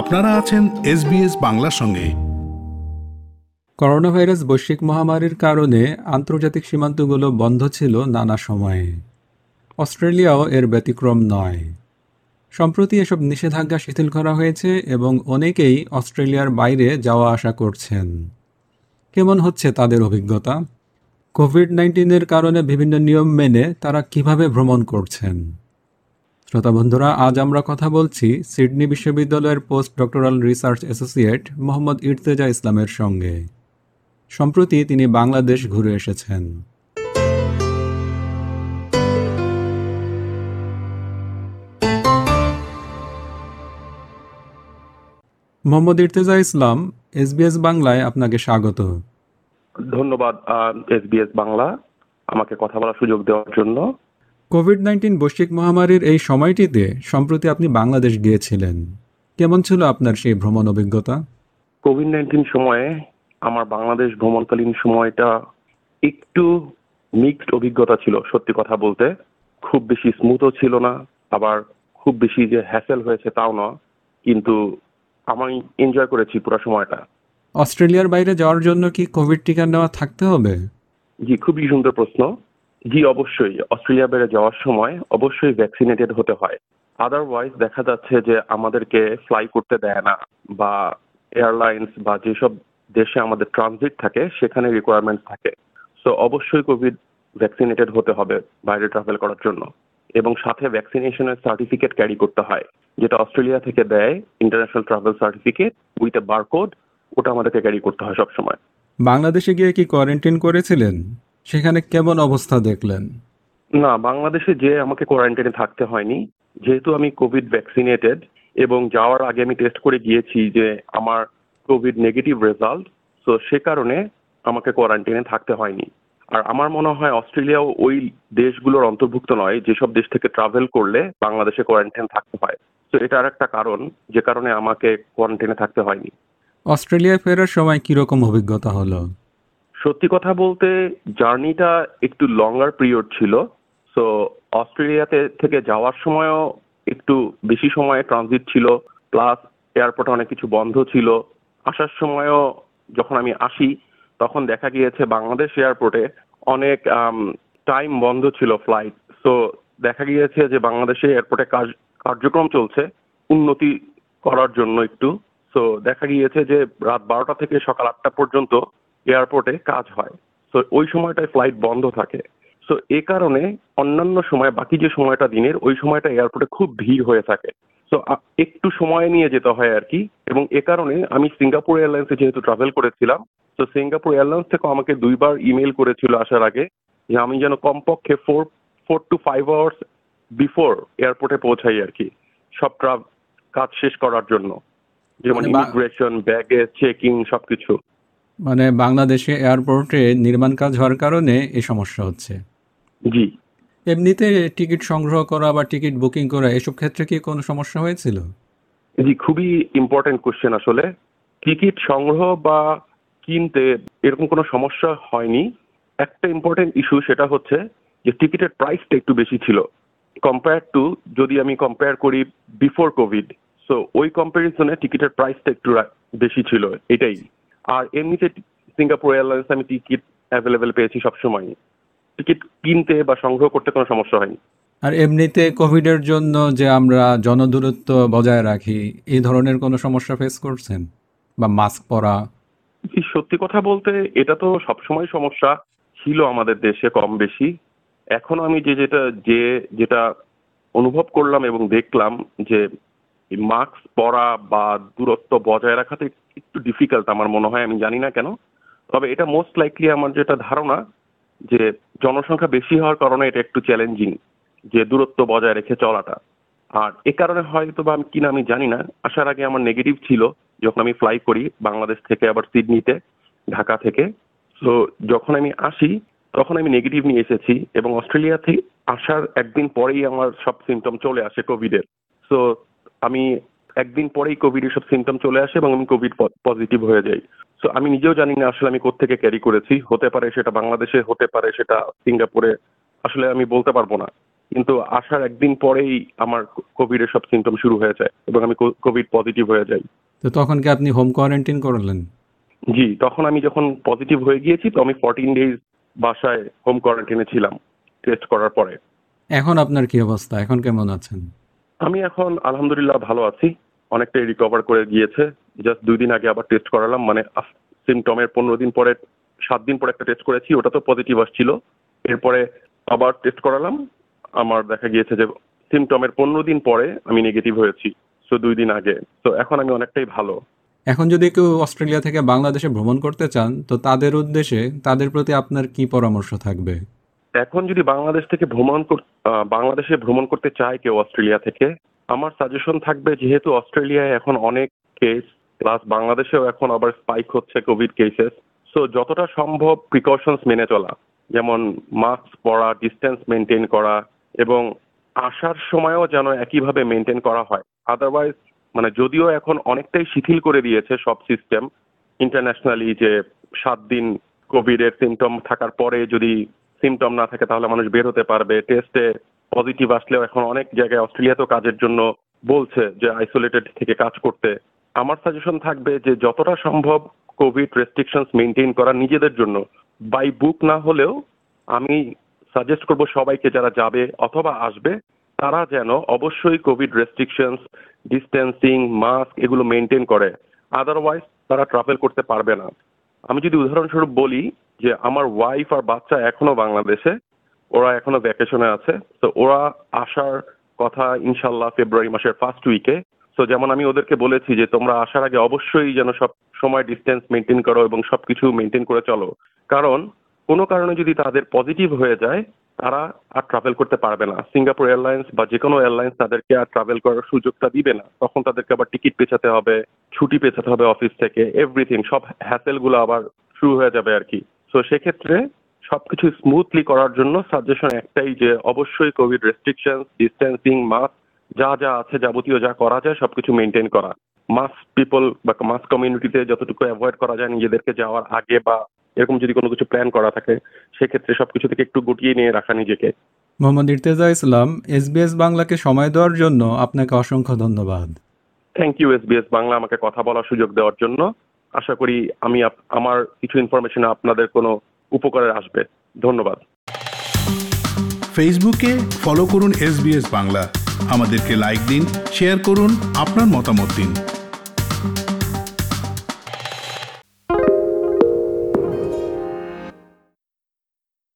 আপনারা আছেন এসবিএস বাংলার সঙ্গে। করোনা ভাইরাস বৈশ্বিক মহামারীর কারণে আন্তর্জাতিক সীমান্তগুলো বন্ধ ছিল নানা সময়ে। অস্ট্রেলিয়াও এর ব্যতিক্রম নয়। সম্প্রতি এসব নিষেধাজ্ঞা শিথিল করা হয়েছে এবং অনেকেই অস্ট্রেলিয়ার বাইরে যাওয়া আসা করছেন। কেমন হচ্ছে তাদের অভিজ্ঞতা? কোভিড নাইন্টিনের কারণে বিভিন্ন নিয়ম মেনে তারা কীভাবে ভ্রমণ করছেন? শ্রোতা বন্ধুরা, আজ আমরা কথা বলছি সিডনি বিশ্ববিদ্যালয়ের post doctoral research associate Mohammad Irteza ইসলামের সঙ্গে। সম্প্রতি তিনি বাংলাদেশ ঘুরে এসেছেন। মোহাম্মদ ইর্তেজা ইসলাম এসবিএস বাংলায় আপনাকে স্বাগত। ধন্যবাদ এসবিএস বাংলা আমাকে কথা বলার সুযোগ দেওয়ার জন্য। কোভিড নাইন্টিন বৈশ্বিক মহামারীর এই সময়টিতে সম্প্রতি আপনি বাংলাদেশ গিয়েছিলেন। কেমন ছিল আপনার সেই ভ্রমণ অভিজ্ঞতা? কোভিড নাইন্টিন সময়ে আমার বাংলাদেশ ভ্রমণকালীন সময়টা একটু মিক্সড অভিজ্ঞতা ছিল সত্যি কথা বলতে। খুব বেশি স্মুথও ছিল না আবার খুব বেশি যে হ্যাসেল হয়েছে তাও না কিন্তু আমি এনজয় করেছি পুরো সময়টা। অস্ট্রেলিয়ার বাইরে যাওয়ার জন্য কি কোভিড টিকা নেওয়া থাকতে হবে? জি খুবই সুন্দর প্রশ্ন। জি, অবশ্যই। অস্ট্রেলিয়া বেড়ে যাওয়ার সময় অবশ্যই ভ্যাকসিনেটেড হতে হয়। আদারওয়াইজ দেখা যাচ্ছে যে আমাদেরকে ফ্লাই করতে দেয় না বা এয়ারলাইন্স বা যেসব দেশে আমাদের ট্রানজিট থাকে সেখানে রিকোয়ারমেন্ট থাকে। সো অবশ্যই কোভিড ভ্যাকসিনেটেড হতে হবে বাইরে ট্রাভেল করার জন্য। এবং সাথে ভ্যাকসিনেশনের সার্টিফিকেট ক্যারি করতে হয়, যেটা অস্ট্রেলিয়া থেকে দেয় international travel certificate with a barcode ওটা আমাদেরকে ক্যারি করতে হয় সবসময়। বাংলাদেশে গিয়ে কি কোয়ারেন্টাইন করেছিলেন? সেখানে কেমন অবস্থা দেখলেন? না বাংলাদেশে যে আমাকে কোয়ারেন্টাইনে থাকতে হয়নি যেহেতু আমি কোভিড ভ্যাকসিনেটেড এবং যাওয়ার আগে আমি টেস্ট করে গিয়েছি যে আমার কোভিড নেগেটিভ রেজাল্ট তো সে কারণে আমাকে কোয়ারেন্টাইনে থাকতে হয়নি। আর আমার মনে হয় অস্ট্রেলিয়াও ওই দেশগুলোর অন্তর্ভুক্ত নয় যেসব দেশ থেকে ট্রাভেল করলে বাংলাদেশে কোয়ারেন্টাইন থাকতে হয়। তো এটা আর একটা কারণ যে কারণে আমাকে কোয়ারেন্টাইনে থাকতে হয়নি। অস্ট্রেলিয়ায় ফেরার সময় কীরকম অভিজ্ঞতা হলো? সত্যি কথা বলতে, জার্নিটা একটু লঙ্গার পিরিয়ড ছিল। সো অস্ট্রেলিয়াতে থেকে যাওয়ার সময়ও একটু বেশি সময় ট্রানজিট ছিল। প্লাস এয়ারপোর্টে অনেক কিছু বন্ধ ছিল। আসার সময়ও যখন আমি আসি, তখন দেখা গিয়েছে বাংলাদেশ এয়ারপোর্টে অনেক টাইম বন্ধ ছিল ফ্লাইট সো দেখা গিয়েছে যে বাংলাদেশে এয়ারপোর্টে কাজ, কার্যক্রম চলছে উন্নতি করার জন্য একটু। সো দেখা গিয়েছে যে রাত বারোটা থেকে সকাল আটটা পর্যন্ত এয়ারপোর্টে কাজ হয়। তো ওই সময়টায় ফ্লাইট বন্ধ থাকে। সো এ কারণে অন্যান্য সময় বাকি যে সময়টা দিনের ওই সময়টা এয়ারপোর্টে খুব ভিড় হয়ে থাকে। সো একটু সময় নিয়ে যেতে হয় আর কি। এবং এ কারণে আমি সিঙ্গাপুর এয়ারলাইন্সে যেহেতু ট্রাভেল করেছিলাম তো সিঙ্গাপুর এয়ারলাইন্স থেকে আমাকে দুইবার ইমেল করেছিল আসার আগে যে আমি যেন কমপক্ষে four four to five hours before এয়ারপোর্টে পৌঁছাই আর কি। সব ট্রাভ কাজ শেষ করার জন্য। যেমন মানে ইমিগ্রেশন ব্যাগেজ চেকিং সবকিছু। মানে বাংলাদেশে এয়ারপোর্টে নির্মাণ কাজ হওয়ার কারণে এই সমস্যা হচ্ছে। জি। এমনিতে টিকিট সংগ্রহ করা বা টিকিট বুকিং করা এসব ক্ষেত্রে কি কোনো সমস্যা হয়েছিল? জি খুবই ইম্পর্টেন্ট কোশ্চেন আসলে। টিকিট সংগ্রহ বা কিনতে এরকম কোনো সমস্যা হয়নি। একটা ইম্পর্টেন্ট ইস্যু সেটা হচ্ছে যে টিকিটের প্রাইসটা একটু বেশি ছিল। কম্পেয়ার টু যদি আমি কম্পেয়ার করি বিফোর কোভিড সো ওই কম্পারিজনে টিকিটের প্রাইসটা একটু বেশি ছিল এটাই। আর এমনিতে সিঙ্গাপুর এয়ারলাইন্স আমি টিকিট অ্যাভেলেবেল পেয়েছি সবসময়। টিকিট কিনতে বা সংগ্রহ করতে কোনো সমস্যা হয়নি। আর এমনিতে কোভিডের জন্য যে আমরা জনদূরত্ব বজায় রাখি এই ধরনের কোনো সমস্যা ফেস করছেন? বা মাস্ক পরা? সত্যি কথা বলতে এটা তো সবসময় সমস্যা ছিল আমাদের দেশে কম বেশি। এখনও আমি যে যেটা যে যেটা অনুভব করলাম এবং দেখলাম যে মাস্ক পরা বা দূরত্ব বজায় রাখাতে একটু ডিফিকাল্ট আমার মনে হয়, আমি জানি না কেন। তবে এটা মোস্ট লাইকলি আমার যেটা ধারণা, যে জনসংখ্যা বেশি হওয়ার কারণে এটা একটু চ্যালেঞ্জিং যে দূরত্ব বজায় রেখে চলাটা। আর এ কারণে হয়তো বা আমি কিনা আমি জানি না। আসার আগে আমার নেগেটিভ ছিল যখন আমি ফ্লাই করি বাংলাদেশ থেকে আবার সিডনিতে, ঢাকা থেকে। তো যখন আমি আসি, তখন আমি নেগেটিভ নিয়ে এসেছি এবং অস্ট্রেলিয়া থেকে আসার একদিন পরেই আমার সব সিমটম চলে আসে কোভিডের সো আমি একদিন পরেই কোভিডের সব সিমটম চলে আসে এবং আমি কোভিড পজিটিভ হয়ে যাই। সো আমি নিজেও জানি না আসলে আমি কোত্থেকে ক্যারি করেছি। হতে পারে সেটা বাংলাদেশে হতে পারে সেটা সিঙ্গাপুরে। আসলে আমি বলতে পারব না। কিন্তু আসার একদিন পরেই আমার কোভিড এর সব সিমটম শুরু হয়ে যায় এবং আমি কোভিড পজিটিভ হয়ে যাই। তো তখন কি আপনি হোম কোয়ারেন্টাইন করলেন? জি তখন আমি যখন পজিটিভ হয়ে গিয়েছি তো আমি ফোরটিন ডেজ বাসায় হোম কোয়ারেন্টাইনে ছিলাম। টেস্ট করার পরে। এখন আপনার কি অবস্থা? এখন কেমন আছেন? আমি এখন, আলহামদুলিল্লাহ, ভালো আছি। অনেকটাই রিকভার করে গিয়েছে। জাস্ট দুই দিন আগে আবার টেস্ট করালাম মানে সিমটমের পনেরো দিন পরে, সাত দিন পরে একটা টেস্ট করেছি, ওটা তো পজিটিভ আসছিল। এরপরে আবার টেস্ট করালাম। আমার দেখা গিয়েছে যে সিমটমের পনেরো দিন পরে আমি নেগেটিভ হয়েছি তো দুই দিন আগে। তো এখন আমি অনেকটাই ভালো। এখন যদি কেউ অস্ট্রেলিয়া থেকে বাংলাদেশে ভ্রমণ করতে চান, তো তাদের উদ্দেশ্যে তাদের প্রতি আপনার কি পরামর্শ থাকবে? এখন যদি বাংলাদেশ থেকে ভ্রমণ বাংলাদেশে ভ্রমণ করতে চায় কেউ অস্ট্রেলিয়া থেকে, আমার সাজেশন থাকবে যেহেতু অস্ট্রেলিয়ায় এখন অনেক কেস প্লাস বাংলাদেশেও এখন আবার স্পাইক হচ্ছে কোভিড কেসেস সো যতটা সম্ভব প্রিকশনস মেনে চলা। যেমন মাস্ক পরা ডিস্টেন্স মেনটেন করা, এবং আসার সময়ও যেন একইভাবে মেনটেন করা হয়। আদারওয়াইজ মানে যদিও এখন অনেকটাই শিথিল করে দিয়েছে সব সিস্টেম ইন্টারন্যাশনালি যে সাত দিন কোভিড এর সিমটম থাকার পরে যদি সিমটম না থাকে তাহলে মানুষ বের হতে পারবে। টেস্টে পজিটিভ আসলেও এখন অনেক জায়গায় অস্ট্রেলিয়াতেও কাজের জন্য বলছে যে আইসোলেটেড থেকে কাজ করতে। আমার সাজেশন থাকবে যে যতটা সম্ভব কোভিড রেস্ট্রিকশনস মেনটেন করা নিজেদের জন্য। বাই বুক না হলেও আমি সাজেস্ট করব সবাইকে যারা যাবে অথবা আসবে, তারা যেন অবশ্যই কোভিড রেস্ট্রিকশনস ডিস্টেন্সিং মাস্ক এগুলো মেনটেন করে। আদারওয়াইজ তারা ট্রাভেল করতে পারবে না। আমি যদি উদাহরণস্বরূপ বলি যে আমার ওয়াইফ আর বাচ্চা এখনও বাংলাদেশে, ওরা এখনও ভ্যাকেশনে আছে। তো ওরা আসার কথা ইনশাল্লাহ ফেব্রুয়ারি মাসের ফার্স্ট উইকে তো যেমন আমি ওদেরকে বলেছি যে, তোমরা আসার আগে অবশ্যই যেন সব সময় ডিস্টেন্স মেনটেন করো এবং সবকিছু মেনটেন করে চলো। কারণ কোনো কারণে যদি তাদের পজিটিভ হয়ে যায়, তারা আর ট্রাভেল করতে পারবে না। সিঙ্গাপুর এয়ারলাইন্স বা যে কোনো এয়ারলাইন্স তাদেরকে আর ট্রাভেল করার সুযোগটা দিবে না। তখন তাদেরকে আবার টিকিট পেছাতে হবে, ছুটি পেছাতে হবে অফিস থেকে এভরিথিং সব হ্যাসেলগুলো আবার শুরু হয়ে যাবে আর কি। তো সেক্ষেত্রে সবকিছু স্মুথলি করার জন্য সাজেশন একটাই যে অবশ্যই কোভিড রেস্ট্রিকশন ডিস্টেন্সিং মাস্ক যা যা আছে যাবতীয় যা করা যায় সবকিছু মেনটেন করা। মাস পিপল বা মাস কমিউনিটিতে যতটুকু অ্যাভয়েড করা যায় নিজেদেরকে যাওয়ার আগে বা এরকম যদি কোনো কিছু প্ল্যান করা থাকে সেক্ষেত্রে সবকিছু থেকে একটু গুটিয়ে নিয়ে রাখা নিজেকে। মোহাম্মদ ইর্তেজা ইসলাম এসবিএস বাংলাকে সময় দেওয়ার জন্য আপনাকে অসংখ্য ধন্যবাদ। থ্যাংক ইউ এসবিএস বাংলা আমাকে কথা বলার সুযোগ দেওয়ার জন্য। আশা করি আমি আমার কিছু ইনফরমেশন আপনাদের কোনো উপকারে আসবে। ধন্যবাদ। ফেসবুকে ফলো করুন এস বাংলা। আমাদেরকে লাইক দিন শেয়ার করুন, আপনার মতামত দিন।